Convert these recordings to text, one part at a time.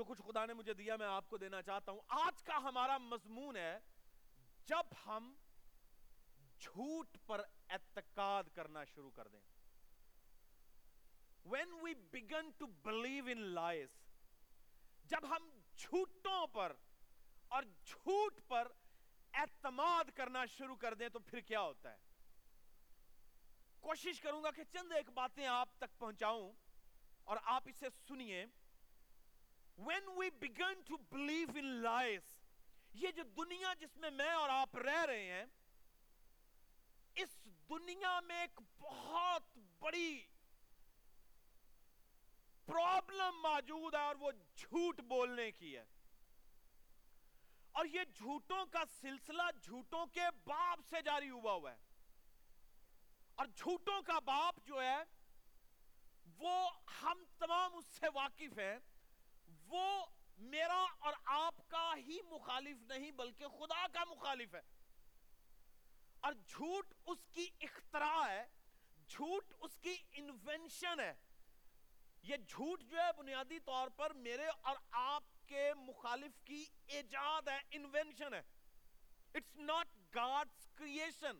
جو کچھ خدا نے مجھے دیا میں آپ کو دینا چاہتا ہوں۔ آج کا ہمارا مضمون ہے جب ہم جھوٹ پر اعتقاد کرنا شروع کر دیں۔ When we begin to believe in lies جب ہم جھوٹوں پر اور جھوٹ پر اعتماد کرنا شروع کر دیں تو پھر کیا ہوتا ہے؟ کوشش کروں گا کہ چند ایک باتیں آپ تک پہنچاؤں اور آپ اسے سنیے۔ When we begin to believe in lies یہ جو دنیا جس میں میں اور آپ رہ رہے ہیں، اس دنیا میں ایک بہت بڑی پرابلم موجود ہے اور وہ جھوٹ بولنے کی ہے۔ اور یہ جھوٹوں کا سلسلہ جھوٹوں کے باپ سے جاری ہوا ہوا ہے۔ اور جھوٹوں کا باپ جو ہے، وہ ہم تمام اس سے واقف ہیں۔ وہ میرا اور آپ کا ہی مخالف نہیں بلکہ خدا کا مخالف ہے۔ اور جھوٹ اس کی اختراع ہے، جھوٹ اس کی انوینشن ہے۔ یہ جھوٹ جو ہے بنیادی طور پر میرے اور آپ کے مخالف کی ایجاد ہے انوینشن ہے۔ اٹس ناٹ گاڈس کریشن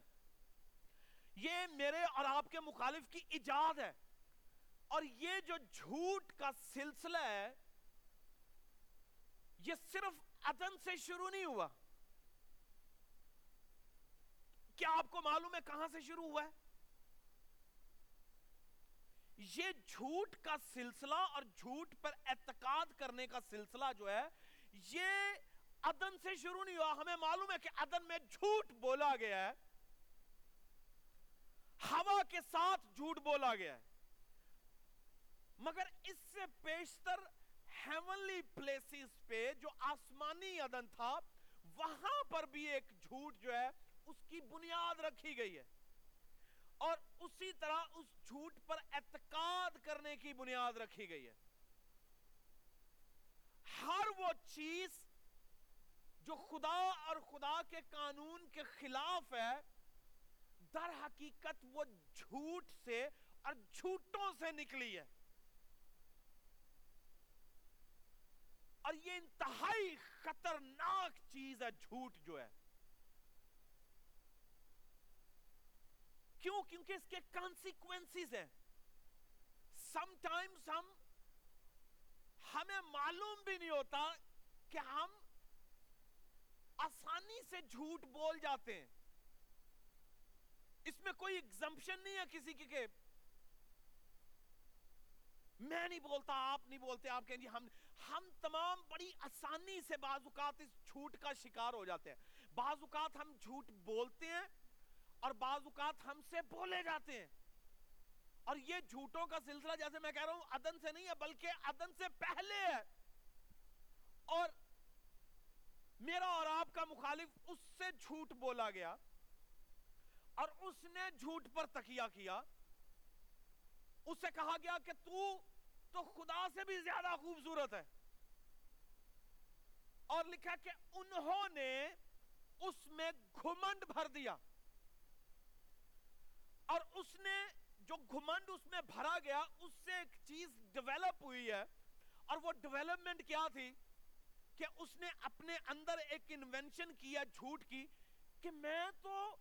یہ میرے اور آپ کے مخالف کی ایجاد ہے۔ اور یہ جو جھوٹ کا سلسلہ ہے یہ صرف عدن سے شروع نہیں ہوا۔ کیا آپ کو معلوم ہے کہاں سے شروع ہوا ہے؟ یہ جھوٹ کا سلسلہ اور جھوٹ پر اعتقاد کرنے کا سلسلہ جو ہے، یہ عدن سے شروع نہیں ہوا۔ ہمیں معلوم ہے کہ عدن میں جھوٹ بولا گیا ہے۔ ہوا کے ساتھ جھوٹ بولا گیا ہے۔ مگر اس سے پیشتر ہیونلی پلیسز پہ جو آسمانی عدن تھا، وہاں پر بھی ایک جھوٹ جو ہے، اس کی بنیاد رکھی گئی ہے۔ اور اسی طرح اس جھوٹ پر اعتقاد کرنے کی بنیاد رکھی گئی ہے۔ ہر وہ چیز جو خدا اور خدا کے قانون کے خلاف ہے، در حقیقت وہ جھوٹ سے اور جھوٹوں سے نکلی ہے۔ اور یہ انتہائی خطرناک چیز ہے، جھوٹ جو ہے۔ کیوں؟ کیونکہ اس کے کانسیکوینسز ہیں۔ سم ٹائمز ہم، ہمیں معلوم بھی نہیں ہوتا کہ ہم آسانی سے جھوٹ بول جاتے ہیں۔ اس میں کوئی ایگزمپشن نہیں ہے کسی کی کہ میں نہیں بولتا، آپ نہیں بولتے، آپ کہیں جی ہم ہم تمام بڑی آسانی سے بعض اوقات اس جھوٹ کا شکار ہو جاتے ہیں۔ بعض اوقات ہم جھوٹ بولتے ہیں اور بعض اوقات ہم سے بولے جاتے ہیں۔ اور یہ جھوٹوں کا سلسلہ جیسے میں کہہ رہا ہوں، عدن سے نہیں ہے، بلکہ عدن سے پہلے ہے۔ اور میرا اور آپ کا مخالف اس سے جھوٹ بولا گیا اور اس نے جھوٹ پر تکیہ کیا۔ اس سے کہا گیا کہ تو تو خدا سے بھی زیادہ خوبصورت ہے۔ اور لکھا کہ انہوں نے اس میں گھمنڈ بھر دیا۔ اور اس نے جو گھمنڈ اس میں بھرا گیا، اس سے ایک چیز ڈیولپ ہوئی ہے۔ اور وہ ڈیولپمنٹ کیا تھی؟ کہ اس نے اپنے اندر ایک انوینشن کیا جھوٹ کی کہ میں تو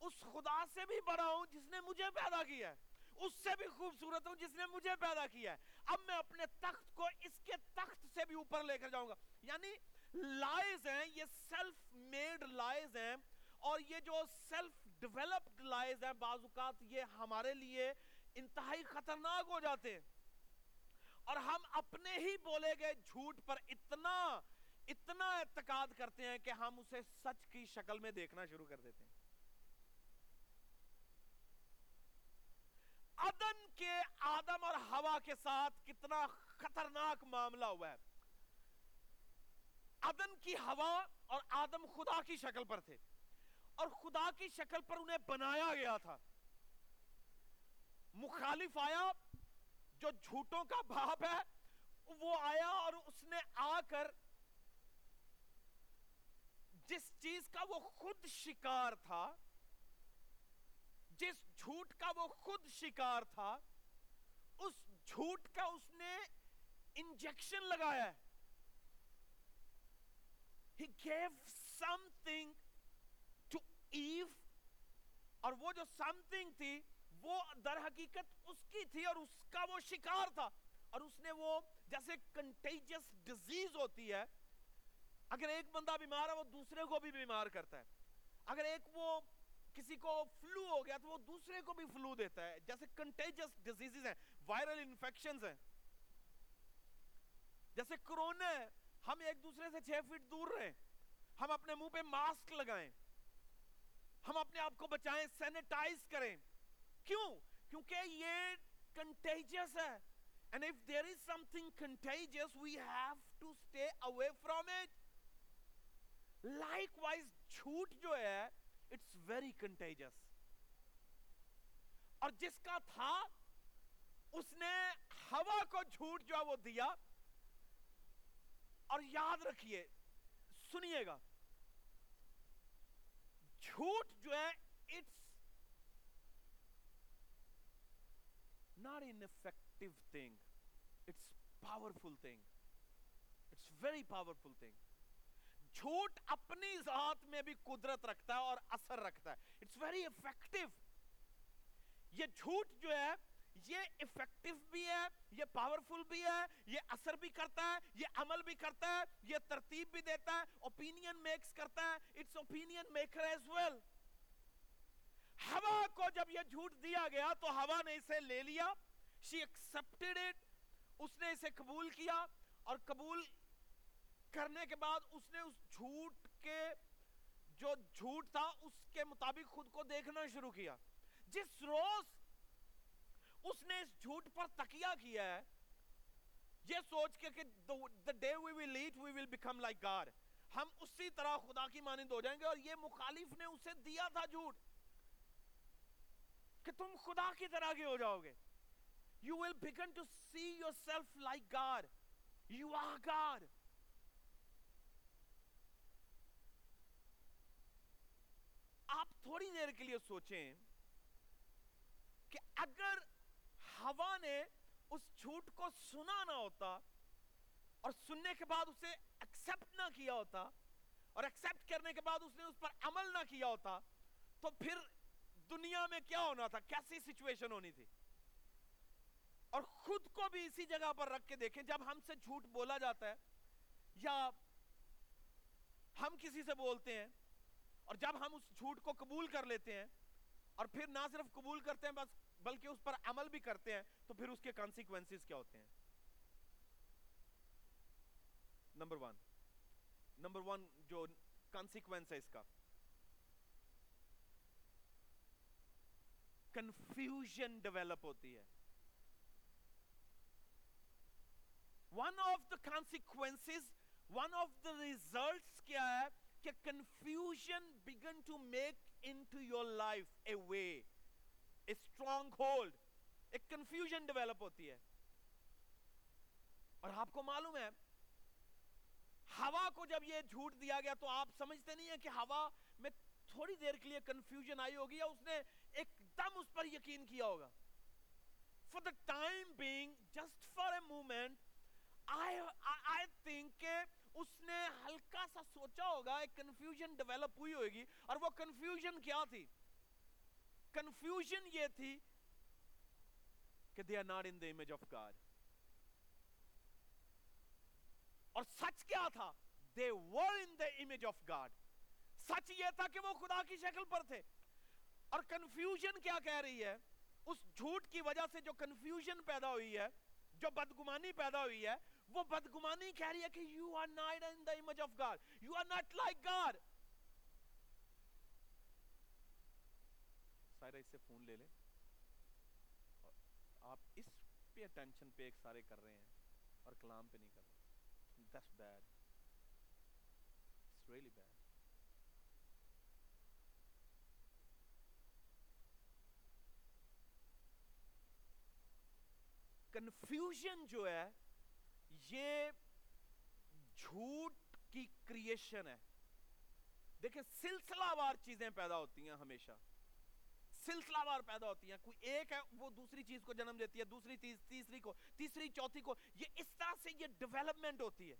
اس خدا سے بھی بڑا ہوں جس نے مجھے پیدا کیا ہے۔ اس سے بھی خوبصورت ہوں جس نے مجھے پیدا کیا ہے۔ اب میں اپنے تخت کو اس کے تخت سے بھی اوپر لے کر جاؤں گا۔ یعنی لائز ہیں، یہ سیلف میڈ لائز ہیں اور یہ جو سیلف ڈیولپڈ لائز ہیں، بعض اوقات یہ ہمارے لیے انتہائی خطرناک ہو جاتے ہیں۔ اور ہم اپنے ہی بولے گئے جھوٹ پر اتنا اتنا اعتقاد کرتے ہیں کہ ہم اسے سچ کی شکل میں دیکھنا شروع کر دیتے ہیں۔ عدن کے آدم اور ہوا کے ساتھ کتنا خطرناک معاملہ ہوا ہے۔ عدن کی ہوا اور آدم خدا کی شکل پر تھے۔ اور خدا کی شکل پر انہیں بنایا گیا تھا۔ مخالف آیا، جو جھوٹوں کا باپ ہے، وہ آیا اور اس نے آ کر جس چیز کا وہ خود شکار تھا جس جھوٹ کا وہ خود شکار تھا، اس جھوٹ کا اس نے انجیکشن لگایا ہے۔ He gave something to Eve اور وہ جو something تھی، وہ در حقیقت اس کی تھی اور اس کا وہ شکار تھا۔ اور اس نے وہ جیسے کنٹیجس ڈیزیز ہوتی ہے، اگر ایک بندہ بیمار ہے، وہ دوسرے کو بھی بیمار کرتا ہے۔ اگر ایک وہ کسی کو فلو ہو گیا تو وہ دوسرے کو بھی فلو دیتا ہے۔ جیسے کنٹیجس ڈیزیز ہیں وائرل انفیکشنز ہیں۔ جیسے کرونا ہے، ہم ایک دوسرے سے چھ فٹ دور رہیں۔ ہم اپنے منہ پہ ماسک لگائیں۔ ہم اپنے آپ کو بچائیں سینیٹائز کریں۔ کیوں؟ کیونکہ یہ کنٹیجس ہے۔ And if there is something contagious we have to stay away from it likewise جھوٹ جو ہے it's very contagious اور جس کا تھا، اس نے ہوا کو جھوٹ جو ہے وہ دیا۔ اور یاد رکھیے، سنیے گا۔ جھوٹ جو ہے it's not an effective thing it's powerful thing it's very powerful thing جھوٹ اپنی ذات میں بھی قدرت رکھتا ہے اور اثر رکھتا ہے۔ اٹس ویری افیکٹو یہ جھوٹ جو ہے، یہ افیکٹو بھی ہے، یہ پاورفل بھی ہے، یہ اثر بھی کرتا ہے، یہ عمل بھی کرتا ہے، یہ ترتیب بھی دیتا ہے اوپینین میکس کرتا ہے it's opinion maker as well ہوا کو جب یہ جھوٹ دیا گیا تو ہوا نے اسے لے لیا شی ایکسپٹیڈ اٹ اس نے اسے قبول کیا اور قبول کرنے کے بعد اس نے اس جھوٹ کے جو جھوٹ تھا اس کے مطابق خود کو دیکھنا شروع کیا۔ جس روز اس نے اس جھوٹ پر تکیہ کیا ہے، یہ سوچ کے کہ the day we will eat we will become like God ہم اسی طرح خدا کی مانند ہو جائیں گے اور یہ مخالف نے اسے دیا تھا جھوٹ۔ کہ تم خدا کی طرح کے ہو جاؤ گے۔ You will begin to see yourself like God you are God آپ تھوڑی دیر کے لیے سوچیں کہ اگر ہوا نے اس جھوٹ کو سنا نہ ہوتا اور سننے کے بعد اسے ایکسپٹ نہ کیا ہوتا اور ایکسپٹ کرنے کے بعد اس نے اس پر عمل نہ کیا ہوتا، تو پھر دنیا میں کیا ہونا تھا؟ کیسی سچویشن ہونی تھی؟ اور خود کو بھی اسی جگہ پر رکھ کے دیکھیں، جب ہم سے جھوٹ بولا جاتا ہے یا ہم کسی سے بولتے ہیں اور جب ہم اس جھوٹ کو قبول کر لیتے ہیں اور پھر نہ صرف قبول کرتے ہیں بس، بلکہ اس پر عمل بھی کرتے ہیں، تو پھر اس کے کانسیکوینسز کیا ہوتے ہیں؟ نمبر ون نمبر ون جو کانسیکوینس ہے اس کا. کنفیوژن ڈیولپ ہوتی ہے. One of the consequences one of the results کیا ہے؟ کہ confusion begin to make in to your life a way a strong hold ایک کنفیوژن ڈیولپ ہوتی ہے. اور آپ کو معلوم ہے، ہوا کو جب یہ جھوٹ دیا گیا تو آپ سمجھتے نہیں ہیں کہ ہوا میں تھوڑی دیر کے لیے کنفیوژن آئی ہوگی یا اس نے ایک دم اس پر یقین کیا ہوگا. For the time being just for a moment I think کہ اس نے ہلکا سا سوچا ہوگا، ایک کنفیوژن ڈیولپ ہوئی ہوگی، اور وہ کنفیوژن کیا تھی؟ کنفیوژن یہ تھی کہ they are not in the image of God اور سچ کیا تھا؟ They were in the image of God سچ یہ تھا کہ وہ خدا کی شکل پر تھے۔ اور کنفیوژن کیا کہہ رہی ہے؟ اس جھوٹ کی وجہ سے جو کنفیوژن پیدا ہوئی ہے، جو بدگمانی پیدا ہوئی ہے وہ بدگمانی کہہ رہی ہے کہ you are not in the image of God you are not like God سارا اس سے فون لے لیں آپ اس پہ اٹینشن پہ ایک سارے کر رہے ہیں اور کلام پہ نہیں کر رہے That's bad. It's really bad. Confusion جو ہے یہ جھوٹ کی کریشن ہے۔ دیکھیں، سلسلہ وار چیزیں پیدا ہوتی ہیں ہمیشہ۔ سلسلہ وار پیدا ہوتی ہیں۔ کوئی ایک ہے، وہ دوسری چیز کو جنم دیتی ہے، دوسری چیز تیسری کو، تیسری، چوتھی کو۔ یہ اس طرح سے یہ ڈیولپمنٹ ہوتی ہے۔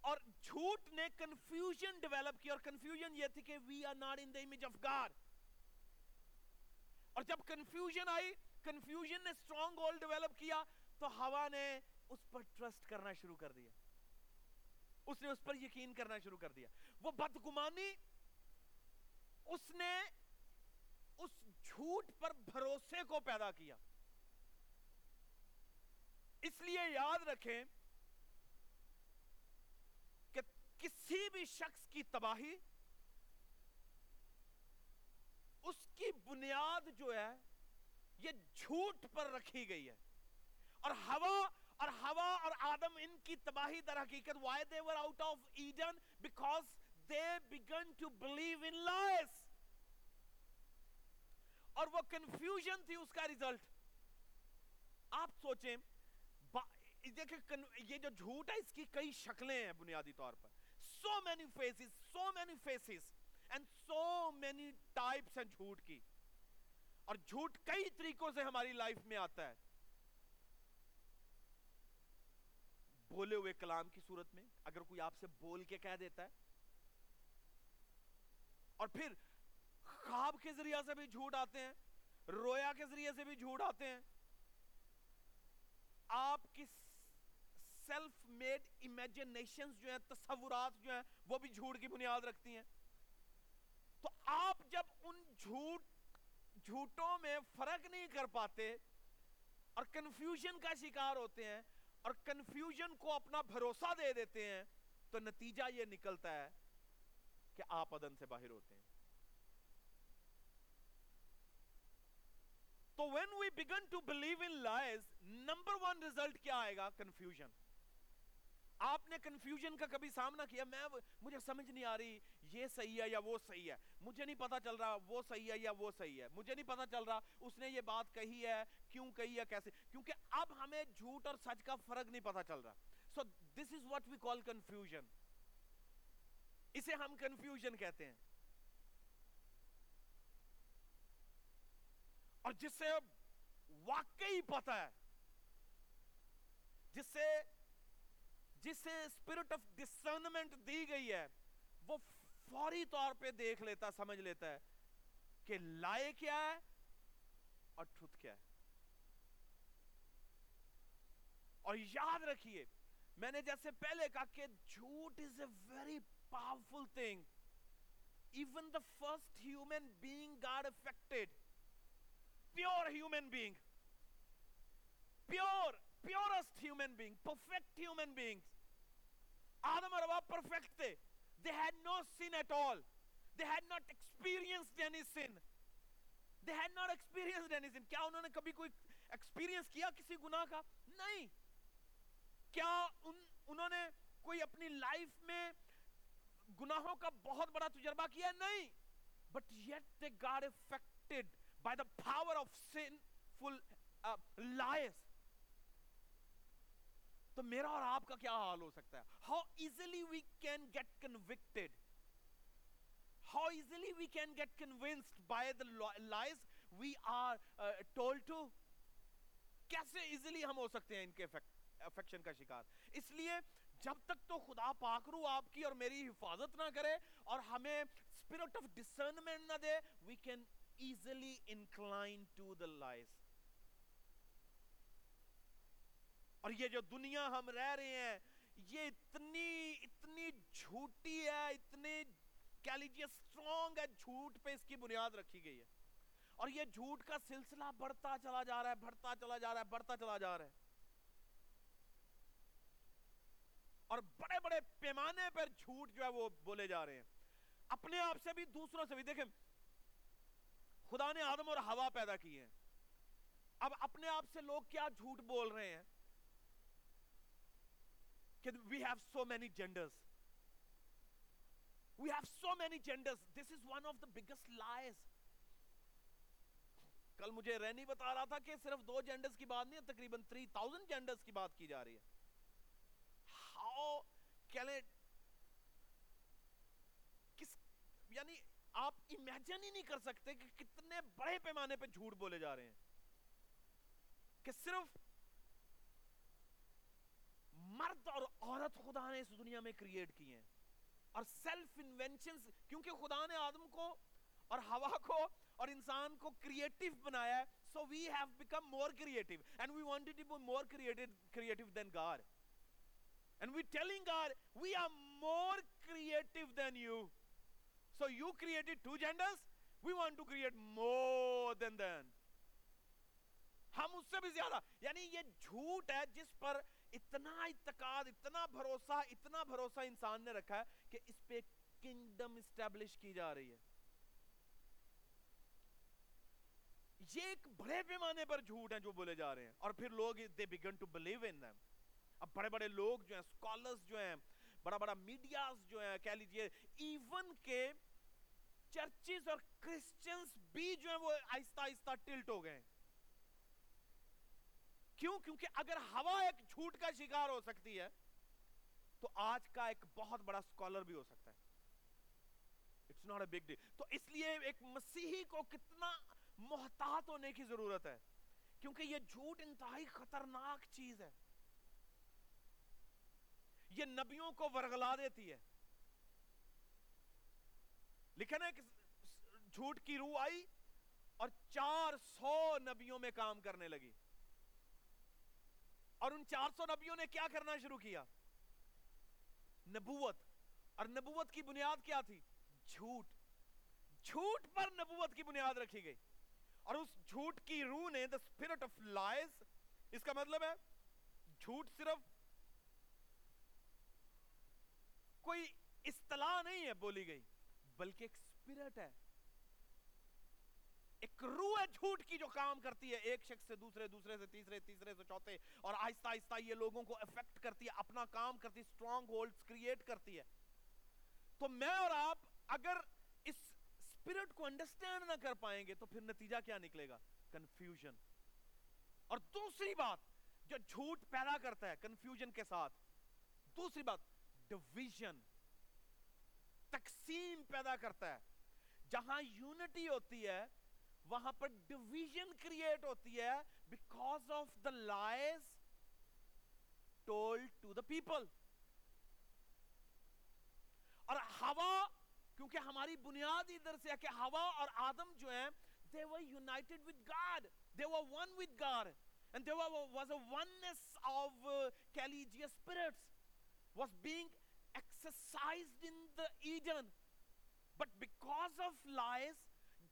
اور جھوٹ نے کنفیوژن ڈیولپ کی، اور کنفیوژن یہ تھی کہ we are not in the image of God اور جب کنفیوژن آئی کنفیوژن نے اسٹرانگ ہولڈ ڈیولپ کیا، تو ہوا نے اس پر ٹرسٹ کرنا شروع کر دیا۔ اس نے اس پر یقین کرنا شروع کر دیا۔ وہ بدگمانی اس نے اس جھوٹ پر بھروسے کو پیدا کیا۔ اس لیے یاد رکھیں کہ کسی بھی شخص کی تباہی اس کی بنیاد جو ہے، یہ جھوٹ پر رکھی گئی ہے۔ اور ہوا اور ہوا اور آدم ان کی تباہی در حقیقت why they were out of Eden? Because they began to believe in lies. اور وہ کنفیوژن تھی اس کا ریزلٹ آپ سوچیں دیکھیں یہ جو جھوٹ ہے، اس کی کئی شکلیں ہیں بنیادی طور پر. So many faces so many faces and so many types ہیں جھوٹ کی. اور جھوٹ کئی طریقوں سے ہماری لائف میں آتا ہے. بولے ہوئے کلام کی صورت میں اگر کوئی آپ سے بول کے کہہ دیتا ہے اور پھر خواب کے ذریعے سے بھی جھوٹ آتے ہیں، رویا کے ذریعے سے بھی جھوٹ آتے ہیں، آپ کی سیلف میڈ امیجنیشن جو ہیں، تصورات جو ہیں، وہ بھی جھوٹ کی بنیاد رکھتی ہیں۔ تو آپ جب ان جھوٹ، جھوٹوں میں فرق نہیں کر پاتے اور کنفیوژن کا شکار ہوتے ہیں اور کنفیوژن کو اپنا بھروسہ دے دیتے ہیں، تو نتیجہ یہ نکلتا ہے کہ آپ ادن سے باہر ہوتے ہیں۔ تو when we begin to believe in lies number one result کیا آئے گا؟ کنفیوژن آپ نے کنفیوژن کا کبھی سامنا کیا؟ میں مجھے سمجھ نہیں آ رہی، یہ صحیح ہے یا وہ صحیح ہے؟ مجھے نہیں پتا چل رہا، وہ صحیح ہے یا وہ صحیح ہے؟ مجھے نہیں پتا چل رہا، اس نے یہ بات کہی ہے، کیوں کہی ہے، کیسے؟ کیونکہ اب ہمیں جھوٹ اور سچ کا فرق نہیں پتا چل رہا۔ سو دس is what we call confusion اسے ہم کنفیوژن کہتے ہیں۔ اور جس سے واقعی پتا ہے، جس سے جسے اسپرٹ آف ڈسرنمنٹ دی گئی ہے، وہ فوری طور پہ دیکھ لیتا، سمجھ لیتا ہے کہ لائے کیا ہے اور ٹھت کیا ہے۔ اور یاد رکھیے، میں نے جیسے پہلے کہا کہ جھوٹ is a very powerful thing even the first human being God affected pure human being pure purest human being perfect human being آدم اور پرفیکٹ تھے. They had no sin at all. They had not experienced any sin. They had not experienced any sin. کیا انہوں نے کبھی کوئی experience کیا کسی گناہ کا؟ نہیں. کیا ان, انہوں نے کوئی اپنی لائف میں گناہوں کا بہت بڑا تجربہ کیا؟ نہیں. But yet they got affected by the power of sinful uh, lies. تو میرا اور آپ کا کیا حال ہو سکتا ہے؟ How easily we can get convicted how easily we can get convinced by the lies we are told to کیسے ایزیلی ہم ہو سکتے ہیں ان کے افیکشن کا شکار؟ اس لیے جب تک تو خدا پاکرو آپ کی اور میری حفاظت نہ کرے اور ہمیں اسپرٹ آف ڈسرنمنٹ نہ دے we can easily incline to the lies اور یہ جو دنیا ہم رہ رہے ہیں، یہ اتنی اتنی جھوٹی ہے، اتنی کہہ لیجیے اسٹرانگ ہے، جھوٹ پہ اس کی بنیاد رکھی گئی ہے۔ اور یہ جھوٹ کا سلسلہ بڑھتا چلا جا رہا ہے، بڑھتا چلا جا رہا ہے، بڑھتا چلا جا رہا ہے۔ اور بڑے بڑے پیمانے پر جھوٹ جو ہے وہ بولے جا رہے ہیں۔ اپنے آپ سے بھی، دوسروں سے بھی۔ دیکھیں، خدا نے آدم اور ہوا پیدا کی ہیں۔ اب اپنے آپ سے لوگ کیا جھوٹ بول رہے ہیں؟ کہ we have so many genders. We have so many genders. This is one of the biggest lies. کل مجھے رینی بتا رہا تھا کہ صرف دو جینڈرز کی بات نہیں ہے، تقریباً 3000 جینڈرز کی بات کی جا رہی ہے۔ ہاؤ کہلیں کس یعنی آپ امیجن ہی نہیں کر سکتے کہ کتنے بڑے پیمانے پہ جھوٹ بولے جا رہے ہیں۔ کہ صرف مرد اور عورت خدا نے اس دنیا میں کریٹ کیے ہیں۔ اور سیلف انوینشن کیونکہ خدا نے آدم کو اور ہوا کو اور انسان کو کریٹو بنایا ہے so we have become more creative and we wanted to be more creative than God and we telling God we are more creative than you so you created two genders we want to create more than than ہم اس سے بھی زیادہ یعنی یہ جھوٹ ہے جس پر اتنا اتقاد اتنا بھروسہ اتنا بھروسہ انسان نے رکھا ہے کہ اس پہ کنگڈم اسٹیبلش کی جا رہی ہے۔ یہ ایک بڑے پیمانے پر جھوٹ ہیں جو بولے جا رہے ہیں۔ اور پھر لوگ they begin to believe in them. اب بڑے بڑے لوگ جو ہیں سکولرز جو ہیں، بڑا بڑا میڈیاز جو ہیں، کہہ لیجیے ایون کے چرچز اور کرسچنز بھی جو ہیں وہ آہستہ آہستہ ٹلٹ ہو گئے ہیں۔ کیوں؟ کیونکہ اگر ہوا ایک جھوٹ کا شکار ہو سکتی ہے، تو آج کا ایک بہت بڑا سکولر بھی ہو سکتا ہے۔ It's not a big deal تو اس لیے ایک مسیحی کو کتنا محتاط ہونے کی ضرورت ہے، کیونکہ یہ جھوٹ انتہائی خطرناک چیز ہے۔ یہ نبیوں کو ورگلا دیتی ہے۔ لکھنا ہے کہ جھوٹ کی روح آئی اور چار سو نبیوں میں کام کرنے لگی۔ اور ان چار سو نبیوں نے کیا کرنا شروع کیا؟ نبوت۔ اور نبوت کی بنیاد کیا تھی؟ جھوٹ۔ جھوٹ پر نبوت کی بنیاد رکھی گئی۔ اور اس جھوٹ کی روح نے دا اسپرٹ آف لائز اس کا مطلب ہے جھوٹ صرف کوئی اصطلاح نہیں ہے بولی گئی، بلکہ ایک اسپرٹ ہے۔ ایک روح ہے جھوٹ کی جو کام کرتی ہے، ایک شخص سے دوسرے دوسرے سے تیسرے تیسرے سے چوتھے، اور آہستہ آہستہ یہ لوگوں کو افیکٹ کرتی ہے، اپنا کام کرتی ہے اسٹرانگ ہولڈ کریٹ کرتی ہے۔ تو میں اور آپ اگر اس اسپرٹ کو انڈرسٹینڈ نہ کر پائیں گے تو پھر نتیجہ کیا نکلے گا؟ کنفیوژن اور دوسری بات جو جھوٹ پیدا کرتا ہے کنفیوژن کے ساتھ، دوسری بات ڈویژن تقسیم پیدا کرتا ہے۔ جہاں یونٹی ہوتی ہے وہاں پر ڈویژن کریٹ ہوتی ہے because of the lies told to the people اور ہوا کیونکہ ہماری بنیاد ادھر سے ہے کہ ہوا اور آدم جو ہیں they were united with God they were one with God and there was a oneness of uh, Kaligia spirits was being exercised in the Eden but because of lies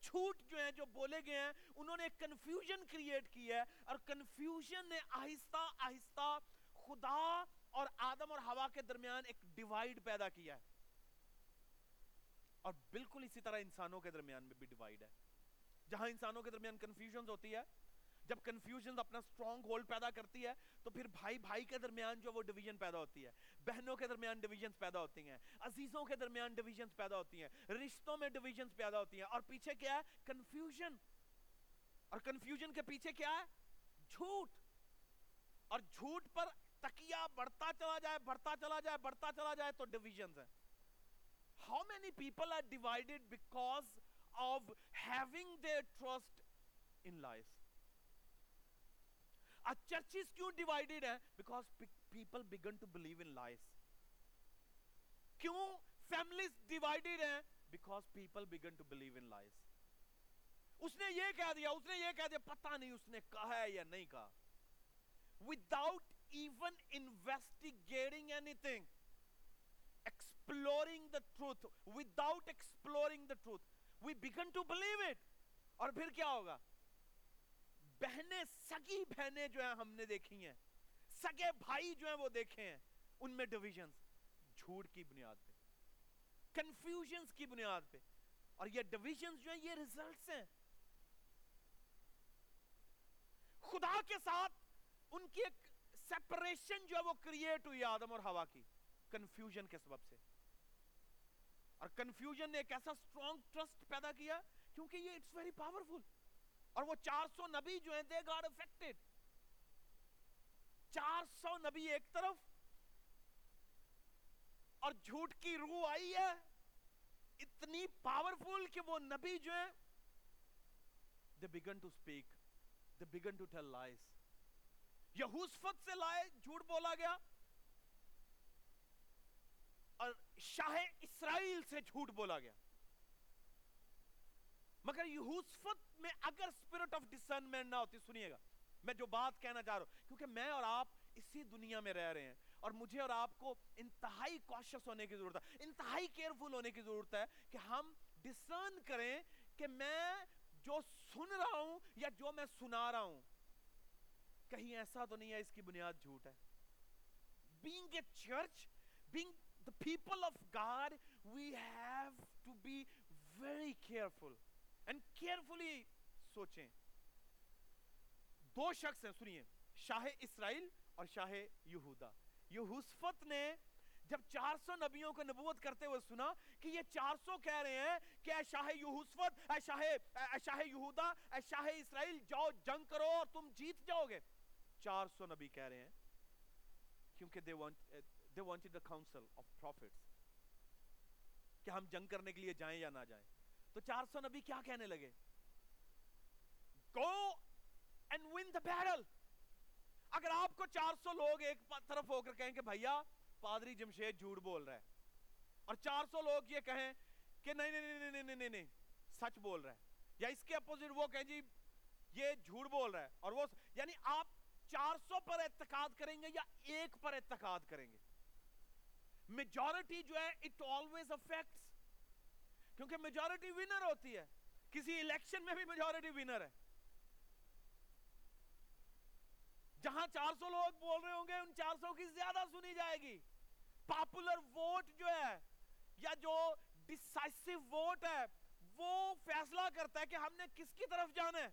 جھوٹ جو ہیں، جو بولے گئے ہیں، انہوں نے کنفیوژن کریٹ کی ہے اور کنفیوژن نے آہستہ آہستہ خدا اور آدم اور ہوا کے درمیان ایک ڈیوائیڈ پیدا کیا ہے۔ اور بالکل اسی طرح انسانوں کے درمیان میں بھی ڈیوائیڈ ہے۔ جہاں انسانوں کے درمیان کنفیوژن ہوتی ہے جب کنفیوژن اپنا سٹرونگ ہولڈ پیدا کرتی ہے، تو پھر بھائی بھائی کے درمیان جو وہ ڈویژن پیدا ہوتی ہے۔ بہنوں کے درمیان ڈویژنز پیدا ہوتی ہیں۔ عزیزوں کے درمیان ڈویژنز پیدا ہوتی ہیں۔ رشتوں میں ڈویژنز پیدا ہوتی ہیں۔ اور پیچھے کیا ہے؟ کنفیوژن اور کنفیوژن کے پیچھے کیا ہے؟ جھوٹ۔ اور جھوٹ پر تکیہ بڑھتا چلا جائے، بڑھتا چلا جائے، بڑھتا چلا جائے تو ڈویژنز ہیں۔ How many people are divided because of having their trust in lies churches کیوں ڈیوائیڈڈ ہیں because people begin to believe in lies کیوں فیملیز ڈیوائیڈڈ ہیں because people begin to believe in lies اس نے یہ کہہ دیا اس نے یہ کہہ دیا پتہ نہیں اس نے کہا ہے یا نہیں کہا without even investigating anything exploring the truth without exploring the truth we begin to believe it اور پھر کیا ہوگا بہنیں سگی بہنیں جو ہیں ہم نے دیکھی ہیں، سگے بھائی جو ہیں وہ دیکھے ہیں، ان میں ڈویژنز جھوٹ کی بنیاد پہ کنفیوژنز کی بنیاد پہ۔ اور یہ ڈویژنز جو ہیں، یہ ریزلٹس ہیں۔ خدا کے ساتھ ان کی ایک سیپریشن جو ہے، وہ کریٹ ہوئی آدم اور ہوا کی کنفیوژن کے سبب سے۔ اور کنفیوژن نے ایک ایسا سٹرونگ ٹرسٹ پیدا کیا، کیونکہ یہ اٹس ویری پاورفل اور وہ چار سو نبی جو ہیں دے گاڈ افیکٹڈ چار سو نبی ایک طرف اور جھوٹ کی روح آئی ہے، اتنی پاورفل کہ وہ نبی جو ہیں they begin to speak they begin to tell lies یہوسفت سے لائے، جھوٹ بولا گیا، اور شاہ اسرائیل سے جھوٹ بولا گیا۔ مگر یہوسفت میں اگر اسپرٹ آف ڈسرنمنٹ نہ ہوتی، سنیے گا، میں جو بات کہنا چاہ رہا ہوں، کیونکہ میں اور آپ اسی دنیا میں رہ رہے ہیں اور مجھے اور آپ کو انتہائی کوشش ہونے کی ضرورت ہے، انتہائی کیئرفل ہونے کی ضرورت ہے کہ ہم ڈسرن کریں کہ میں جو سن رہا ہوں یا جو میں سنا رہا ہوں۔ کہیں ایسا تو نہیں ہے، اس کی بنیاد جھوٹ ہے۔ Being a church being the people of God we have to be very careful and carefully سوچیں۔ دو شخص ہیں سنیے شاہ اسرائیل اور شاہ یہودا۔ یہوسفت نے جب چار سو نبیوں کو نبوت کرتے ہوئے سنا کہ یہ چار سو کہہ رہے ہیں کہ اے شاہ یہوسفت اے شاہ اے شاہ یہودا اے شاہ اسرائیل جاؤ جنگ کرو اور تم جیت جاؤ گے۔ چار سو نبی کہہ رہے ہیں کیونکہ they want, uh, they wanted the council of prophets کہ ہم جنگ کرنے کے لیے جائیں یا نہ جائیں۔ تو چار سو نبی کیا کہنے لگے؟ Go and win the battle. اگر آپ کو چار سو لوگ ایک طرف ہو کر کہیں کہ بھائیا پادری جمشید جھوٹ بول رہا ہے۔ اور چار سو لوگ یہ کہیں کہ نہیں نہیں نہیں نہیں نہیں نہیں سچ بول رہا ہے۔ یا اس کے اپوزٹ وہ کہیں جی یہ جھوٹ بول رہا ہے۔ اور وہ یعنی آپ چار سو پر اعتقاد کریں گے یا ایک پر اعتقاد کریں گے؟ میجورٹی جو ہے اٹ آلویز افیکٹس کیونکہ میجورٹی ونر ہوتی ہے۔ کسی الیکشن میں بھی میجورٹی ونر ہے۔ جہاں چار سو لوگ بول رہے ہوں گے، ان چار سو کی زیادہ سنی جائے گی۔ پاپولر ووٹ جو ہے، یا جو ڈسائسو ووٹ ہے، وہ فیصلہ کرتا ہے کہ ہم نے کس کی طرف جانا ہے۔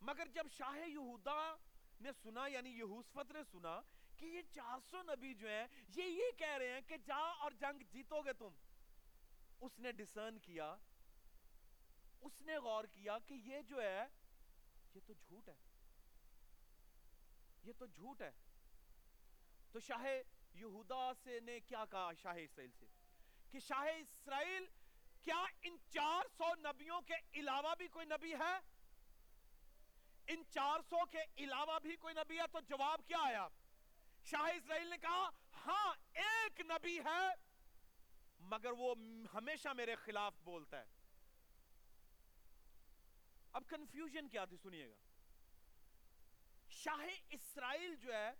مگر جب شاہ یہودا نے سنا یعنی یہوسفت نے سنا کہ یہ چار سو نبی جو ہیں، یہ یہ کہہ رہے ہیں کہ جا اور جنگ جیتو گے تم۔ اس نے ڈسرن کیا، اس نے غور کیا کہ یہ جو ہے، یہ تو جھوٹ ہے۔ یہ تو جھوٹ ہے۔ تو شاہ یہودا سے نے کیا کہا شاہ اسرائیل سے؟ کہ شاہ اسرائیل، کیا ان چار سو نبیوں کے علاوہ بھی کوئی نبی ہے؟ ان چار سو کے علاوہ بھی کوئی نبی ہے؟ تو جواب کیا آیا؟ شاہ اسرائیل نے کہا ہاں ایک نبی ہے۔ مگر وہ ہمیشہ میرے خلاف بولتا ہے۔ اب کنفیوژن کیا تھی سنیے گا۔ شاہ اسرائیل جو ہے،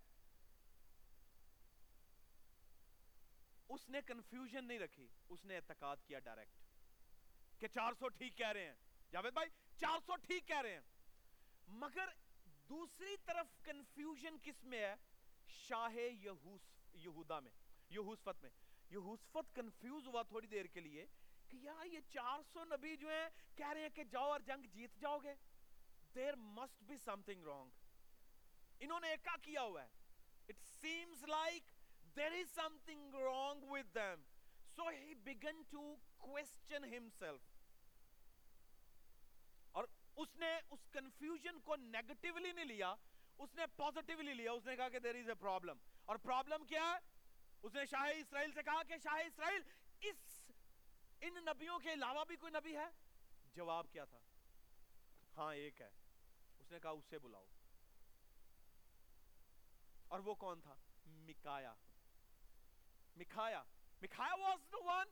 اس نے کنفیوژن نہیں رکھی، اس نے اعتقاد کیا ڈائریکٹ کہ چار سو ٹھیک کہہ رہے ہیں۔ جاوید بھائی، چار سو ٹھیک کہہ رہے ہیں۔ مگر دوسری طرف کنفیوژن کس میں ہے؟ شاہ یہوس، یہودا میں، یہوسفت میں۔ یہوسفت کنفیوز ہوا تھوڑی دیر کے لیے کہ یار یہ چار سو نبی جو ہیں کہہ رہے ہیں کہ جاؤ اور جنگ جیت جاؤ گے۔ There must be something wrong انہوں نے ایک کیا ہوا ہے؟ It it seems like there is something wrong with them. So he began to question himself. اور اس نے اس کنفیوژن کو نیگٹیولی نہیں لیا، اس نے پوزیٹیولی لیا، اس نے کہا کہ there is a problem. اور پرابلم کیا ہے؟ اس نے شاہ اسرائیل سے کہا کہ شاہ اسرائیل اس ان نبیوں کے علاوہ بھی کوئی نبی ہے؟ جواب کیا تھا؟ ہاں ایک ہے۔ اس نے کہا اسے بلاؤ۔ اور وہ کون تھا؟ مکایا مکھایا مکھایا was the one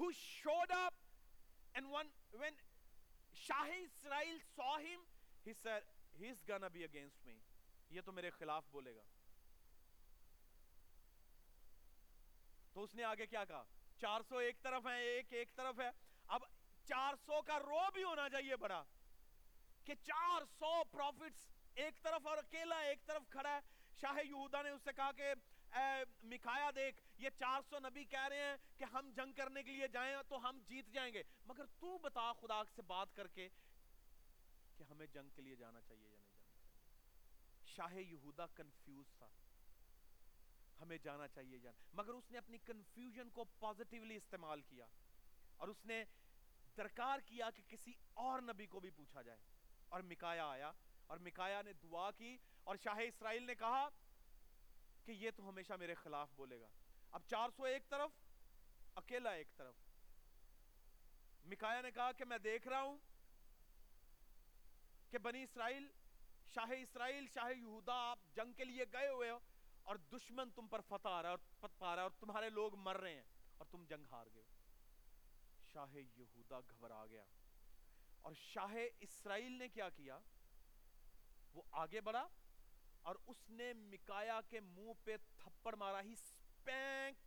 who showed up and one, when شاہ Israel saw him he said he's gonna be against me. یہ تو میرے خلاف بولے گا۔ تو اس نے آگے کیا کہا؟ چار سو ایک طرف ہے ایک ایک طرف ہے۔ اب چار سو کا رو بھی ہونا چاہیے بڑا۔ کہ چار سو پروفٹس ایک طرف اور اکیلا ایک طرف کھڑا ہے۔ شاہ یہودا نے اس سے کہا کہ، اے مکھایا دیکھ، یہ چار سو نبی کہہ رہے ہیں کہ ہم جنگ کرنے کے لیے جائیں تو ہم جیت جائیں گے۔ مگر تو بتا خدا سے بات کر کے کہ ہمیں جنگ کے لیے جانا چاہیے یا نہیں جانا چاہیے۔ شاہ یہودا کنفیوز تھا۔ ہمیں جانا چاہیے جانا مگر اس نے اپنی کنفیوژن کو پازیٹیولی استعمال کیا اور اس نے درکار کیا کہ کسی اور نبی کو بھی پوچھا جائے۔ اور مکایا آیا اور مکایا نے دعا کی اور شاہ اسرائیل نے کہا کہ یہ تو ہمیشہ میرے خلاف بولے گا۔ اب چار سو ایک طرف، اکیلا ایک طرف۔ مکایا نے کہا کہ میں دیکھ رہا ہوں کہ بنی اسرائیل، شاہ اسرائیل، شاہ یہودا، آپ جنگ کے لیے گئے ہوئے ہو۔ اور دشمن تم پر فتح آ رہا ہے اور پا رہا ہے اور تمہارے لوگ مر رہے ہیں اور تم جنگ ہار گئے شاہ یہودا گھبرا گیا۔ اور شاہ اسرائیل نے کیا کیا؟ وہ آگے بڑھا اور اس نے مکایا کے منہ پہ تھپڑ مارا۔ ہی سپینک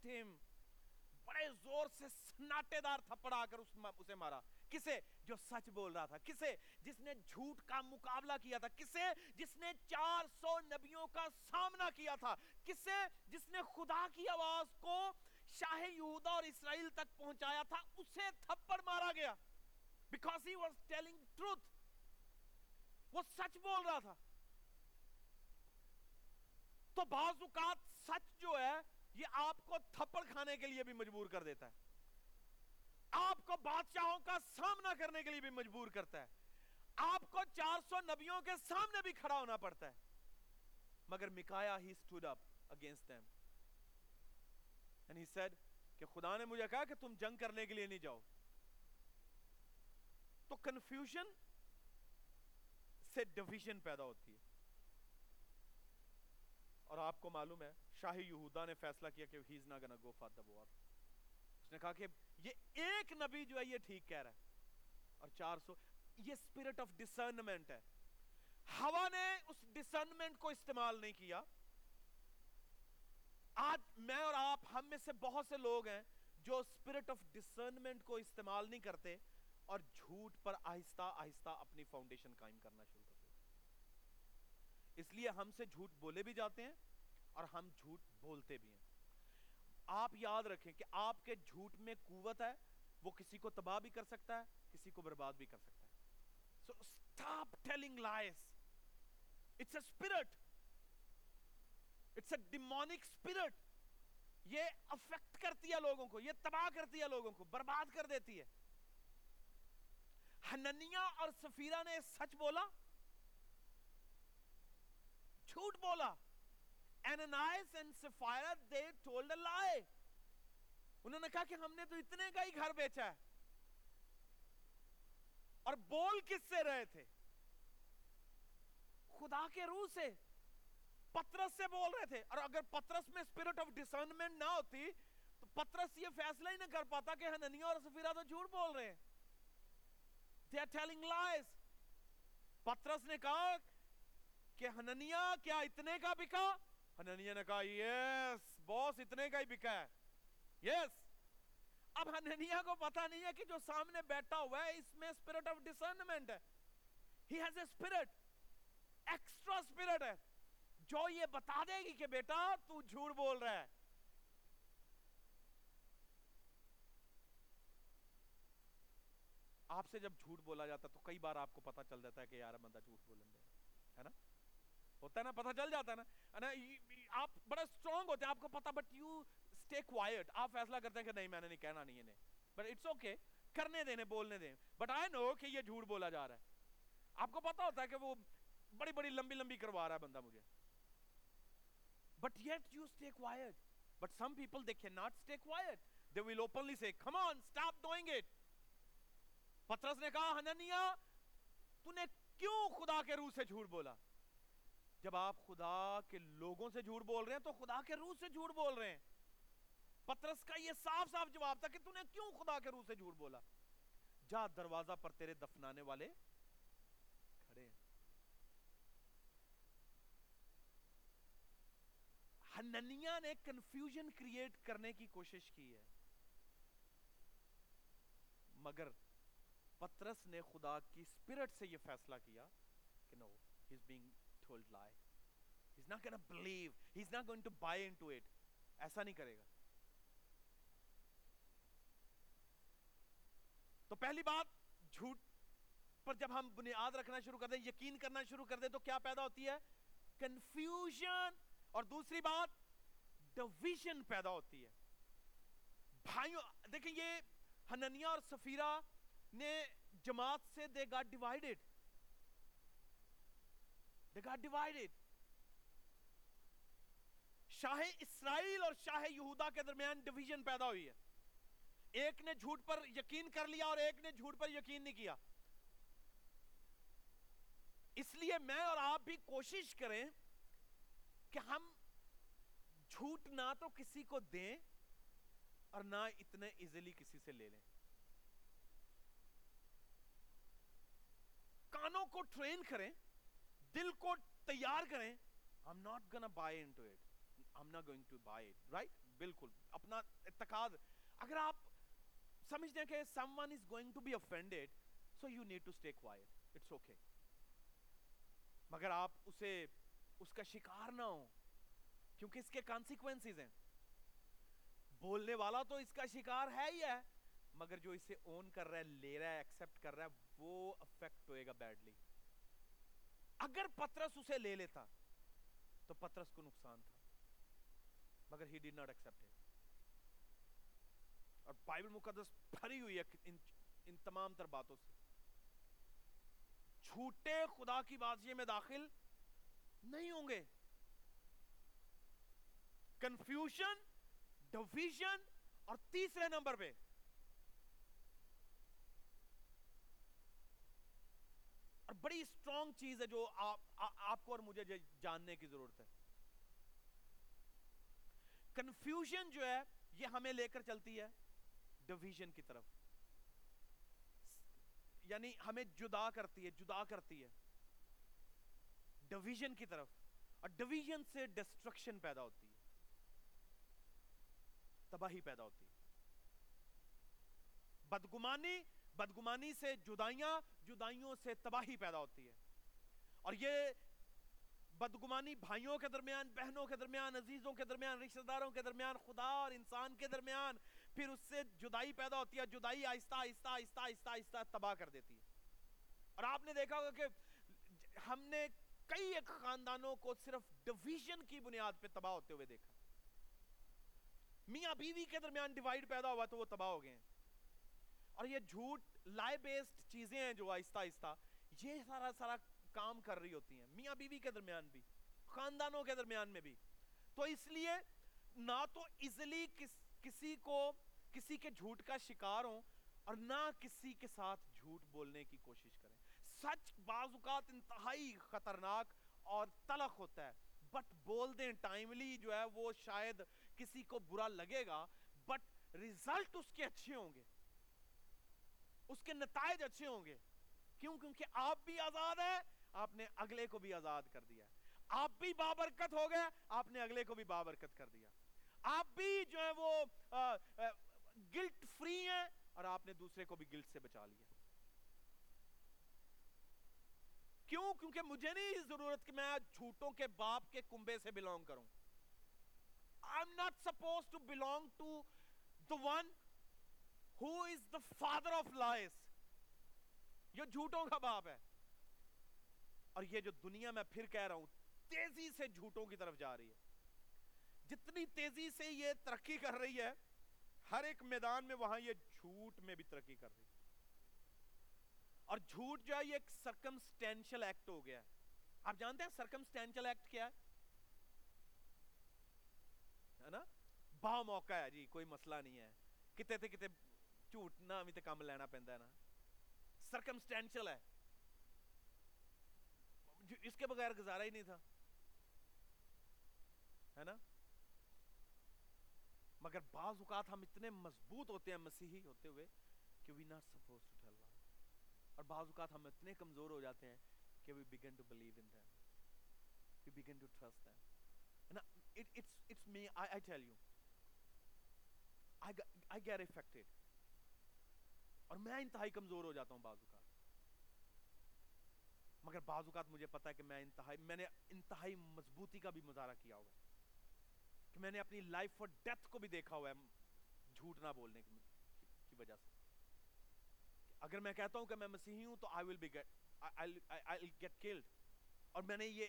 زور سے سناٹے دار تھپڑ آ کر اس اسے مارا۔ کسے جو سچ بول رہا تھا، کسے جس نے جھوٹ کا مقابلہ کیا تھا، کسے جس نے چار سو نبیوں کا سامنا کیا تھا، کسے جس نے خدا کی آواز کو شاہ یہودا اور اسرائیل تک پہنچایا تھا، اسے تھپڑ مارا گیا۔ Because he was telling truth وہ سچ بول رہا تھا۔ تو بعض اوقات سچ جو ہے یہ آپ کو تھپڑ کھانے کے لیے بھی مجبور کر دیتا ہے۔ آپ کو بادشاہوں کا سامنا کرنے کے لیے بھی مجبور کرتا ہے۔ آپ کو چار سو نبیوں کے سامنے بھی کھڑا ہونا پڑتا ہے۔ مگر مکایا ہی stood up against them and he said کہ خدا نے مجھے کہا کہ تم جنگ کرنے کے لیے نہیں جاؤ۔ تو کنفیوژن سے ڈویژن پیدا ہوتی ہے۔ اور آپ کو معلوم ہے شاہ یہودا نے فیصلہ کیا کہ ہی از نا گنا گو فار دا وار۔ اس نے کہا کہ یہ ایک نبی جو ہے، یہ ٹھیک کہہ رہا ہے۔ اور چار سو، یہ اسپرٹ آف ڈسرنمنٹ ہے۔ ہوا نے اس ڈسرنمنٹ کو استعمال نہیں کیا۔ آج میں اور آپ، ہم میں سے بہت سے لوگ ہیں جو اسپرٹ آف ڈسرنمنٹ کو استعمال نہیں کرتے اور جھوٹ پر آہستہ آہستہ اپنی فاؤنڈیشن قائم کرنا شروع اس لیے ہم سے جھوٹ بولے بھی جاتے ہیں اور ہم جھوٹ بولتے بھی ہیں۔ آپ یاد رکھیں کہ آپ کے جھوٹ میں قوت ہے، وہ کسی کو تباہ بھی کر سکتا ہے، کسی کو برباد بھی کر سکتا ہے۔ So stop telling lies. It's a spirit. It's a demonic spirit. یہ افیکٹ کرتی ہے لوگوں کو، یہ تباہ کرتی ہے لوگوں کو، برباد کر دیتی ہے۔ ہننیا اور سفیرہ نے سچ بولا جھوٹ بولا۔ Ananias and Sapphira they told a lie انہوں نے کہا کہ ہم نے تو اتنے کا ہی گھر بیچا ہے۔ اور بول کس سے رہے تھے؟ خدا کے روح سے۔ پترس سے بول رہے تھے۔ اور اگر پترس میں اسپرٹ آف ڈسرنمنٹ نہ ہوتی، تو پترس یہ فیصلہ ہی نہ کر پاتا کہ ہننیا اور سفیرہ تو جھوٹ بول رہے ہیں۔ They are telling lies پترس نے کہا کہ ہننیا کیا اتنے کا بکا؟ ہننیا نے کہا یس باس اتنے کا ہی بکا ہے. یس اب ہننیا کو پتا نہیں ہے کہ جو سامنے بیٹھا ہوا ہے، اس میں اسپرٹ آف ڈسرنمنٹ ہے۔ He has a spirit extra spirit ہے۔ جو یہ بتا دے گی کہ بیٹا، تو جھوٹ بول رہا ہے۔ آپ سے جب جھوٹ بولا جاتا تو کئی بار آپ کو پتا چل جاتا ہے کہ یار، بندہ جھوٹ بولن دے ہے نا؟ ہوتا ہے نا پتا چل جاتا ہے نا۔ آپ بڑا اسٹرانگ ہوتے ہیں، آپ کو پتا بٹ یو اسٹے کوائٹ آپ فیصلہ کرتے ہیں کہ نہیں، میں نے نہیں کہنا، نہیں انہیں بٹ اٹس اوکے کرنے دینے، بولنے دیں بٹ آئی نو کہ یہ جھوٹ بولا جا رہا ہے۔ آپ کو پتا ہوتا ہے کہ وہ بڑی بڑی، لمبی لمبی کروا رہا ہے بندہ مجھے۔ But yet you stay quiet but some people they can not stay quiet they will openly say come on stop doing it پترس نے کہا ہننیا تو نے کیوں خدا کے روح سے جھوٹ بولا جب آپ خدا کے لوگوں سے جھوٹ بول رہے ہیں تو خدا کے روح سے جھوٹ بول رہے ہیں۔ پترس کا یہ صاف صاف جواب تھا کہ تو نے کیوں خدا کے روح سے جھوٹ بولا؟ جا دروازہ پر تیرے دفنانے والے کھڑے ہیں۔ ہننیا نے کنفیوژن کریٹ کرنے کی کوشش کی ہے۔ مگر پترس نے خدا کی اسپرٹ سے یہ فیصلہ کیا کہ نو ہی is being told lie he is not gonna believe he is not going to buy into it ایسا نہیں کرے گا تو پہلی بات جھوٹ پر جب ہم بنیاد رکھنا شروع کر دیں یقین کرنا شروع کر دیں تو کیا پیدا ہوتی ہے کنفیوژن اور دوسری بات ڈویژن پیدا ہوتی ہے بھائیوں دیکھیں یہ ہننیا اور سفیرہ نے جماعت سے they divided they got divided Shah Israel اور شاہ یہودا کے درمیان ڈویژن پیدا ہوئی ہے. ایک نے جھوٹ پر یقین کر لیا اور ایک نے جھوٹ پر یقین نہیں کیا. اس لیے میں اور آپ بھی کوشش کریں کہ ہم جھوٹ نہ تو کسی کو دیں اور نہ اتنے ایزیلی کسی سے لے لیں. کانوں کو ٹرین کریں دل کو تیار کریں، I'm not gonna buy into it. I'm not going to buy it. Right? بالکل. اپنا اتقاد اگر آپ سمجھتے ہیں کہ someone is going to be offended so you need to stay quiet. It's okay. مگر آپ اسے، اس کا شکار نہ ہو کیونکہ اس کے کانسیکوینسز ہیں۔ بولنے والا تو اس کا شکار ہے ہی ہے، مگر جو اسے اون کر رہا ہے، لے رہا ہے ایکسپٹ کر رہا ہے، وہ افیکٹ ہوئے گا بیڈلی اگر پترس اسے لے لیتا تو پترس کو نقصان تھا مگر ہی ڈیڈ ناٹ ایکسپٹ اور بائبل مقدس بھری ہوئی ہے ان, ان تمام تر باتوں سے۔ جھوٹے خدا کی بازی میں داخل نہیں ہوں گے۔ کنفیوژن ڈویژن اور تیسرے نمبر پہ اور بڑی اسٹرانگ چیز ہے جو آپ کو اور مجھے جاننے کی ضرورت ہے۔ کنفیوژن جو ہے، یہ ہمیں لے کر چلتی ہے ڈویژن کی طرف۔ یعنی ہمیں جدا کرتی ہے، جدا کرتی ہے۔ ڈویژن کی طرف۔ اور ڈویژن سے ڈسٹرکشن پیدا ہوتی ہے۔ تباہی پیدا ہوتی ہے۔ بدگمانی بدگمانی سے جدائیاں، جدائیوں سے تباہی پیدا ہوتی ہے۔ اور یہ بدگمانی بھائیوں کے درمیان، بہنوں کے درمیان، عزیزوں کے درمیان، رشتہ داروں کے درمیان، خدا اور انسان کے درمیان پھر اس سے جدائی پیدا ہوتی ہے، جدائی آہستہ آہستہ آہستہ آہستہ آہستہ تباہ کر دیتی ہے۔ اور آپ نے دیکھا ہوگا کہ ہم نے کئی ایک خاندانوں کو صرف ڈویژن کی بنیاد پہ تباہ ہوتے ہوئے دیکھا۔ میاں بیوی کے درمیان ڈیوائیڈ پیدا ہوا تو وہ تباہ ہو گئے۔ ہیں اور یہ جھوٹ لائے بیسڈ چیزیں ہیں جو آہستہ آہستہ، یہ سارا سارا کام کر رہی ہوتی ہیں، میاں بیوی کے درمیان بھی، خاندانوں کے درمیان میں بھی۔ تو اس لیے نہ تو ایزلی کس، کسی کو، کسی کے جھوٹ کا شکار ہوں اور نہ کسی کے ساتھ جھوٹ بولنے کی کوشش کریں۔ سچ بعض اوقات انتہائی خطرناک اور تلخ ہوتا ہے بٹ بول دیں ٹائملی جو ہے وہ شاید کسی کو برا لگے گا بٹ ریزلٹ اس کے اچھے ہوں گے۔ اس کے نتائج اچھے ہوں گے۔ کیوں؟ کیونکہ آپ بھی آزاد ہیں آپ نے اگلے کو بھی آزاد کر دیا۔ آپ بھی بابرکت ہو گئے آپ نے اگلے کو بھی بابرکت کر دیا۔ آپ بھی جو ہے وہ آ, آ, گلٹ فری ہیں اور آپ نے دوسرے کو بھی گلٹ سے بچا لیا۔ کیوں؟ کیونکہ مجھے نہیں ضرورت کہ میں جھوٹوں کے باپ کے کنبے سے بلونگ کروں۔ I'm not supposed to belong to the one who is the father of lies? یہ جھوٹوں کا باپ ہے۔ اور یہ جو دنیا میں پھر کہہ رہا ہوں، تیزی سے جھوٹوں کی طرف جا رہی ہے۔ جتنی تیزی سے یہ ترقی کر رہی ہے، ہر ایک میدان میں وہاں یہ جھوٹ میں بھی ترقی کر رہی ہے۔ اور جھوٹ جو ہے، یہ ایک سرکمسٹینشل ایکٹ ہو گیا ہے۔ آپ جانتے ہیں سرکمسٹینشل ایکٹ کیا ہے؟ نا؟ با موقع ہے۔ جی کوئی مسئلہ نہیں ہے۔ کتے تھے کتے جھوٹ نہ بھی تے کام لینا پہندا ہے نا سرکمسٹینشل ہے اس کے بغیر گزارا ہی نہیں تھا ہے نا مگر بعض اوقات ہم اتنے مضبوط ہوتے ہیں مسیحی ہوتے ہوئے کہ we not suppose to tell lie اور بعض اوقات ہم اتنے کمزور ہو جاتے ہیں کہ we begin to believe in them we begin to trust them نا it it's it's me I I tell you I I get affected اور میں انتہائی کمزور ہو جاتا ہوں بعض اوقات۔ مگر بعض اوقات مجھے پتا ہے کہ میں انتہائی، میں نے انتہائی مضبوطی کا بھی مظاہرہ کیا ہوا ہے۔ کہ میں نے اپنی لائف اور ڈیتھ کو بھی دیکھا ہوا ہے جھوٹ نہ بولنے کی وجہ سے۔ اگر میں کہتا ہوں کہ میں مسیحی ہوں تو I will be get get killed اور میں نے یہ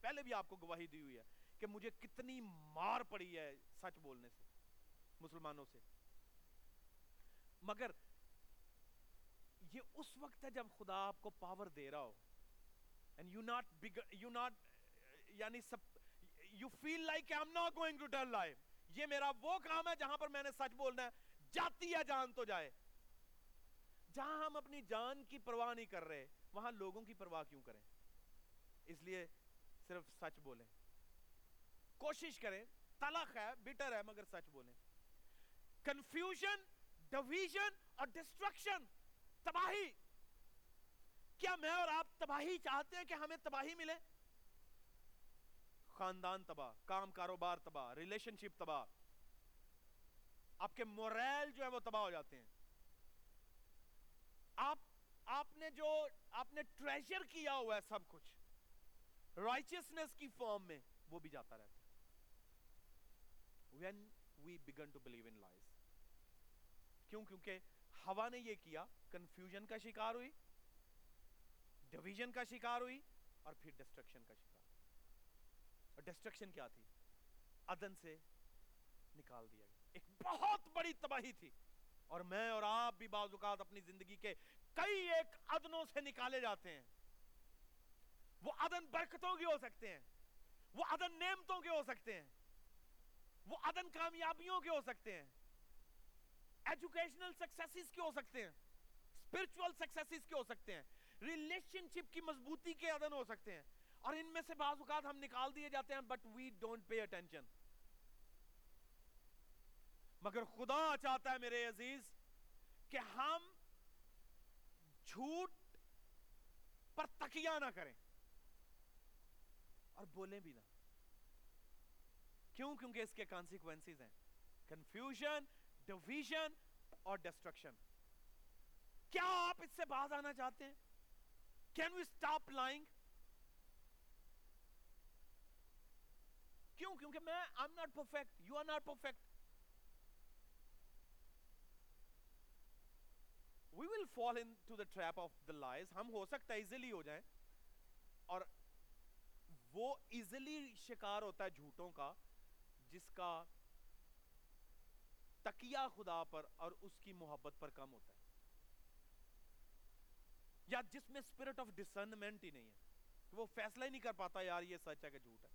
پہلے بھی آپ کو گواہی دی ہوئی ہے کہ مجھے کتنی مار پڑی ہے سچ بولنے سے، مسلمانوں سے۔ مگر یہ اس وقت ہے جب خدا آپ کو پاور دے رہا ہو. And you not you not یعنی سب you feel like I am not going to tell life یہ میرا وہ کام ہے جہاں پر میں نے سچ بولنا ہے. جاتی ہے جان تو جائے. جہاں ہم اپنی جان کی پرواہ نہیں کر رہے، وہاں لوگوں کی پرواہ کیوں کریں؟ اس لیے صرف سچ بولیں. کوشش کریں. تلخ ہے بٹر ہے، مگر سچ بولیں. کنفیوژن ڈویژن اور ڈسٹرکشن تباہی۔ کیا میں اور آپ تباہی چاہتے ہیں کہ ہمیں تباہی ملے؟ خاندان تباہ، کام کاروبار تباہ ریلیشن شپ تباہ۔ آپ کے موریل جو ہے وہ تباہ ہو جاتے ہیں۔ آپ آپ نے جو، آپ نے ٹریجر کیا ہوا ہے سب کچھ رائچیسنس کی فارم میں وہ بھی جاتا رہتا ہے۔ When we begin to believe in lies کیوں؟ کیونکہ ہوا نے یہ کیا کنفیوژن کا شکار ہوئی ڈویژن کا شکار ہوئی اور پھر ڈسٹرکشن کا شکار اور ڈسٹرکشن کیا تھی؟ ادن سے نکال دیا گیا۔ ایک بہت بڑی تباہی تھی۔ اور میں اور آپ بھی بعض اوقات اپنی زندگی کے کئی ایک ادنوں سے نکالے جاتے ہیں۔ وہ ادن برکتوں کے ہو سکتے ہیں۔ وہ ادن نعمتوں کے ہو سکتے ہیں۔ وہ ادن کامیابیوں کے ہو سکتے ہیں۔ ایجوکیشنل سکسیسز کے ہو سکتے ہیں؟ اسپرچل سکسیسز کے ہو سکتے ہیں؟ ریلیشن شپ کی مضبوطی کے عدن ہو سکتے ہیں۔ اور ان میں سے بعض اوقات ہم نکال دیے جاتے ہیں but we don't pay attention مگر خدا چاہتا ہے میرے عزیز، کہ ہم جھوٹ پر تکیہ نہ کریں۔ اور بولیں بھی نہ۔ کیوں؟ کیونکہ اس کے کانسیکوینسز ہیں۔ کنفیوژن ڈویژن اور ڈسٹرکشن کیا آپ اس سے باز آنا چاہتے ہیں؟ کین وی اسٹاپ لائنگ کیوں؟ کیونکہ میں I not perfect you are not perfect we will fall into the trap of the lies ہم ہو سکتا ہے ایزیلی ہو جائیں. اور وہ ایزیلی شکار ہوتا ہے جھوٹوں کا، جس کا تکیہ خدا پر اور اس کی محبت پر کم ہوتا ہے۔ یا جس میں سپیرٹ آف ڈسرنمنٹ ہی نہیں ہے۔ کہ وہ فیصلہ ہی نہیں کر پاتا یار یہ سچ ہے کہ جھوٹ ہے۔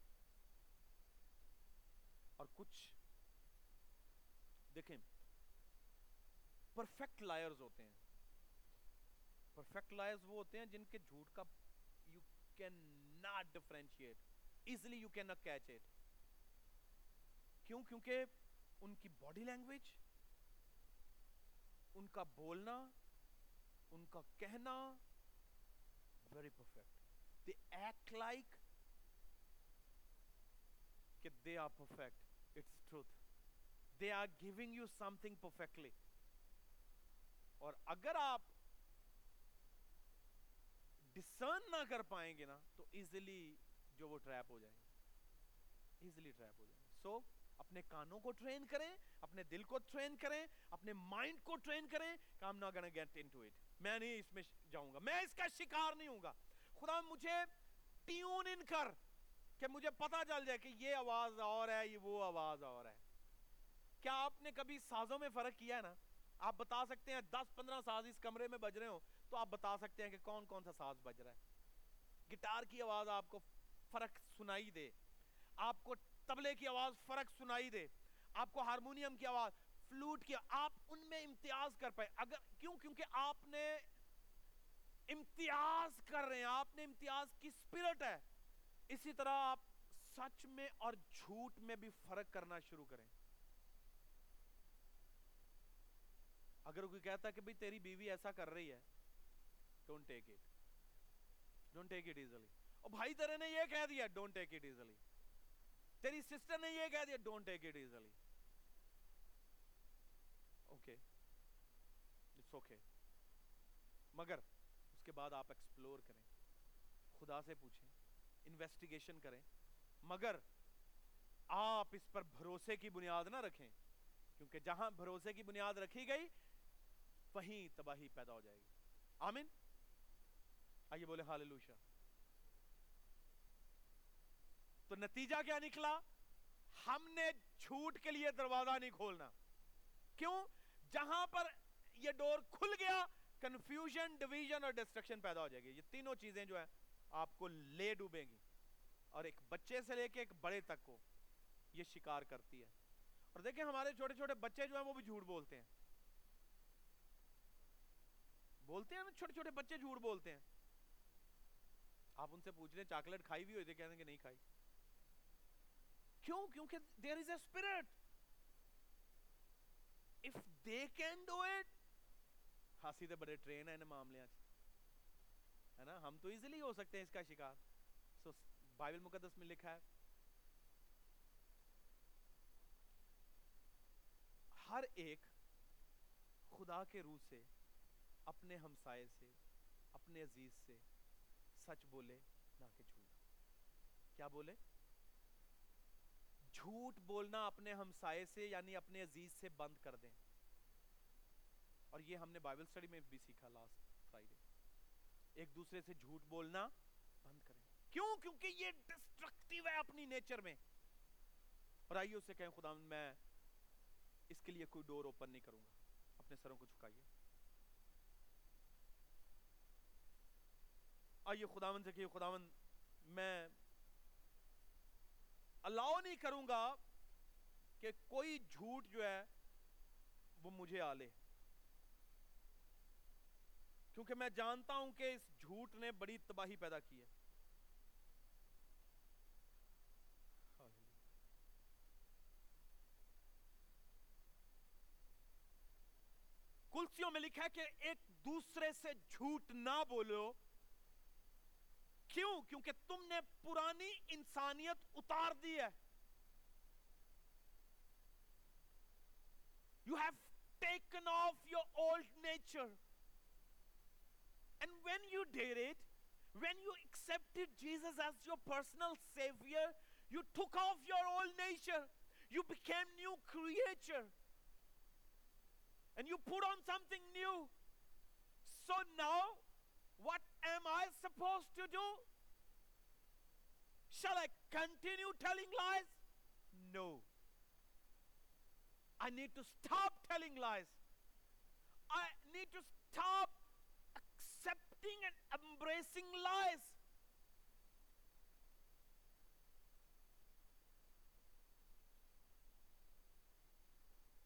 اور کچھ دیکھیں پرفیکٹ لائرز ہوتے ہیں۔ پرفیکٹ لائرز وہ ہوتے ہیں جن کے جھوٹ کا you can not differentiate easily you can not catch it کیوں؟ کیونکہ ان کی باڈی لینگویج ان کا بولنا ان کا کہنا very perfect they act like کہ they are perfect it's truth they are giving you something perfectly اور اگر آپ ڈسرن نہ کر پائیں گے نا تو ایزلی جو وہ ٹریپ ہو جائیں گے. ایزلی ٹریپ ہو جائیں گے. سو so, اپنے کانوں کو ٹرین کریں، اپنے دل کو ٹرین کریں، اپنے مائنڈ کو ٹرین کریں۔ کہ I not gonna get into it میں نہیں اس میں جاؤں گا۔ میں اس کا شکار نہیں ہوں گا۔ خدا مجھے ٹیون ان کر کہ مجھے پتا چل جائے کہ یہ آواز اور ہے، یہ وہ آواز اور ہے۔ کیا آپ نے کبھی سازوں میں فرق کیا ہے نا؟ آپ بتا سکتے ہیں دس پندرہ ساز اس کمرے میں بج رہے ہو تو آپ بتا سکتے ہیں کہ کون کون سا ساز بج رہا ہے۔ گٹار کی آواز آپ کو فرق سنائی دے۔ آپ کو تبلے کی آواز فرق سنائی دے، آپ کو ہارمونیم کی آواز، فلوٹ کی، آپ ان میں امتیاز کر پائے اگر، کیوں؟ کیونکہ آپ نے امتیاز کر رہے ہیں، آپ نے امتیاز کی سپیرٹ ہے۔ اسی طرح آپ سچ میں اور جھوٹ میں بھی فرق کرنا شروع کریں۔ اگر کوئی کہتا ہے کہ بھئی تیری بیوی ایسا کر رہی ہے don't take it don't take it easily اور بھائی تیرے نے یہ کہہ دیا ڈونٹ ٹیک اٹ ایزلی تیری سسٹر نے یہ کہہ دیا don't take it easily okay it's okay مگر اس کے بعد آپ ایکسپلور کریں. خدا سے پوچھیں. انویسٹیگیشن کریں. مگر آپ اس پر بھروسے کی بنیاد نہ رکھیں. کیونکہ جہاں بھروسے کی بنیاد رکھی گئی، وہیں تباہی پیدا ہو جائے گی. آمین. آئیے بولے حال تو نتیجہ کیا نکلا؟ ہم نے چھوٹ کے لیے دروازہ نہیں کھولنا۔ کیوں؟ جہاں پر یہ ڈور کھل گیا کنفیوژن ڈویژن اور ڈسٹرکشن پیدا ہو جائے گی۔ یہ تینوں چیزیں جو ہیں، آپ کو لے ڈوبیں گی۔ اور ایک بچے سے لے کے ایک بڑے تک کو یہ شکار کرتی ہے۔ اور دیکھیں، ہمارے چھوٹے چھوٹے بچے جو ہیں، وہ بھی جھوٹ بولتے ہیں۔ بولتے ہیں نا، چھوٹے چھوٹے بچے جھوٹ بولتے ہیں۔ آپ ان سے پوچھ لیں، چاکلیٹ کھائی بھی ہوئی تھی؟ کہتے ہیں کہ نہیں کھائی۔ کیوں؟ کیونکہ there is a spirit of they can do it خاصی تے بڑے ٹرین ہیں ان معاملیاں ہے نا؟ ہم تو ایزیلی ہو سکتے ہیں اس کا شکار۔ سو بائبل مقدس میں لکھا ہے، ہر ایک خدا کے روح سے، اپنے ہمسائے سے، اپنے عزیز سے سچ بولے، نہ کہ جھوٹ۔ کیا بولے؟ جھوٹ بولنا اپنے ہمسائے سے یعنی اپنے عزیز سے بند کر دیں۔ اور یہ ہم نے بائبل سٹڈی میں بھی سیکھا لاسٹ فرائیڈے ایک دوسرے سے جھوٹ بولنا بند کریں۔ کیوں؟ کیونکہ یہ ڈسٹرکٹیو ہے اپنی نیچر میں۔ اور آئیے اسے کہیں، خدا، میں اس کے لیے کوئی ڈور اوپن نہیں کروں گا۔ اپنے سروں کو جھکائیے۔ آئیے خداون سے کہ خداون میں الاؤ نہیں کروں گا کہ کوئی جھوٹ جو ہے وہ مجھے آ لے۔ کیونکہ میں جانتا ہوں کہ اس جھوٹ نے بڑی تباہی پیدا کی ہے۔ کلسیوں میں لکھا ہے کہ ایک دوسرے سے جھوٹ نہ بولو۔ کیوں؟ کیونکہ تم نے پرانی انسانیت اتار دی ہے۔ You have taken off your old nature and when you dare it when you accept Jesus as your personal saviour you took off your old nature you became new creature and you put on something new so now What am I supposed to do? Shall I continue telling lies? No. I need to stop telling lies. I need to stop accepting and embracing lies.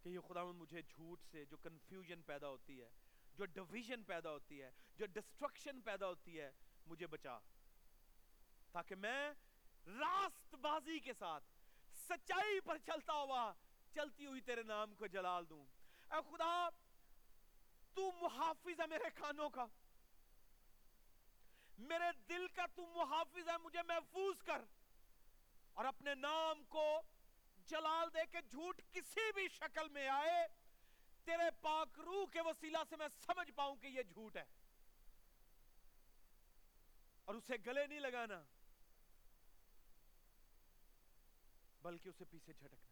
کہ یہ خدا مجھے جھوٹ سے جو confusion پیدا ہوتی ہے جو ڈویژن پیدا ہوتی ہے، جو ڈسٹرکشن پیدا ہوتی ہے، مجھے بچا۔ تاکہ میں راست بازی کے ساتھ سچائی پر چلتا ہوا چلتی ہوئی تیرے نام کو جلال دوں۔ اے خدا، تو محافظ ہے میرے کانوں کا۔ میرے دل کا تو محافظ ہے، مجھے محفوظ کر۔ اور اپنے نام کو جلال دے کے جھوٹ کسی بھی شکل میں آئے تیرے پاک روح کے وسیلہ سے میں سمجھ پاؤں کہ یہ جھوٹ ہے۔ اور اسے گلے نہیں لگانا، بلکہ اسے پیچھے جھٹکنا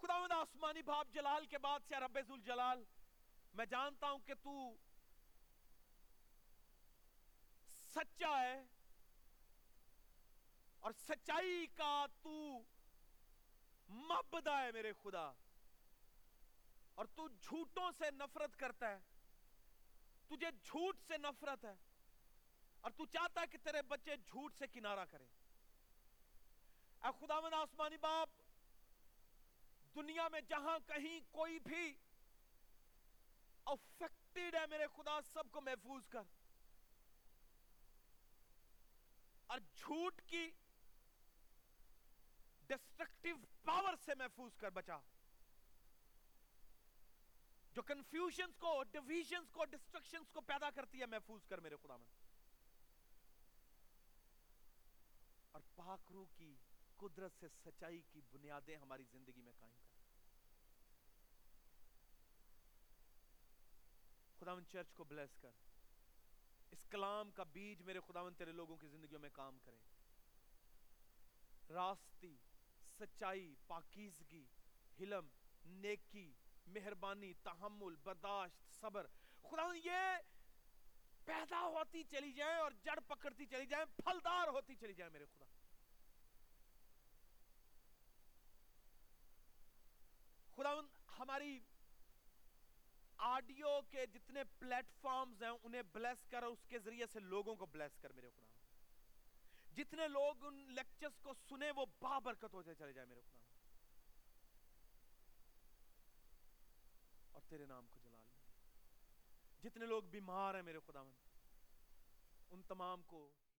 خدا مند آسمانی باپ جلال کے بعد سے رب جلال میں جانتا ہوں کہ تو سچا ہے اور سچائی کا تو مبدا ہے میرے خدا۔ اور تو جھوٹوں سے نفرت کرتا ہے۔ تجھے جھوٹ سے نفرت ہے۔ اور تو چاہتا ہے کہ تیرے بچے جھوٹ سے کنارہ کریں۔ اے خدا آسمانی باپ، دنیا میں جہاں کہیں کوئی بھی افیکٹڈ ہے میرے خدا، سب کو محفوظ کر۔ اور جھوٹ کی ڈسٹرکٹیو پاور سے محفوظ کر بچا۔ جو کنفیوژنز کو ڈیویژنز کو ڈسٹرکشنز کو پیدا کرتی ہے، محفوظ کر میرے خدا من اور پاک روح کی قدرت سے سچائی کی بنیادیں ہماری زندگی میں قائم کر۔ خداون چرچ کو بلیس کر۔ اس کلام کا بیج میرے خداون تیرے لوگوں کی زندگیوں میں کام کرے۔ راستی، سچائی، پاکیزگی، حلم، نیکی مہربانی، تحمل، برداشت، صبر۔ خدا یہ پیدا ہوتی چلی جائے اور جڑ پکڑتی چلی جائے پھلدار ہوتی چلی جائے میرے خدا۔ خدا ہماری آڈیو کے جتنے پلیٹ فارمز ہیں، انہیں بلیس کر، اس کے ذریعے سے لوگوں کو بلیس کر میرے خدا جتنے لوگ ان لیکچرز کو سنے وہ بابرکت ہوتے چلے جائے میرے خدا اور تیرے نام کو جلال ملے جتنے لوگ بیمار ہیں میرے خدا ان تمام کو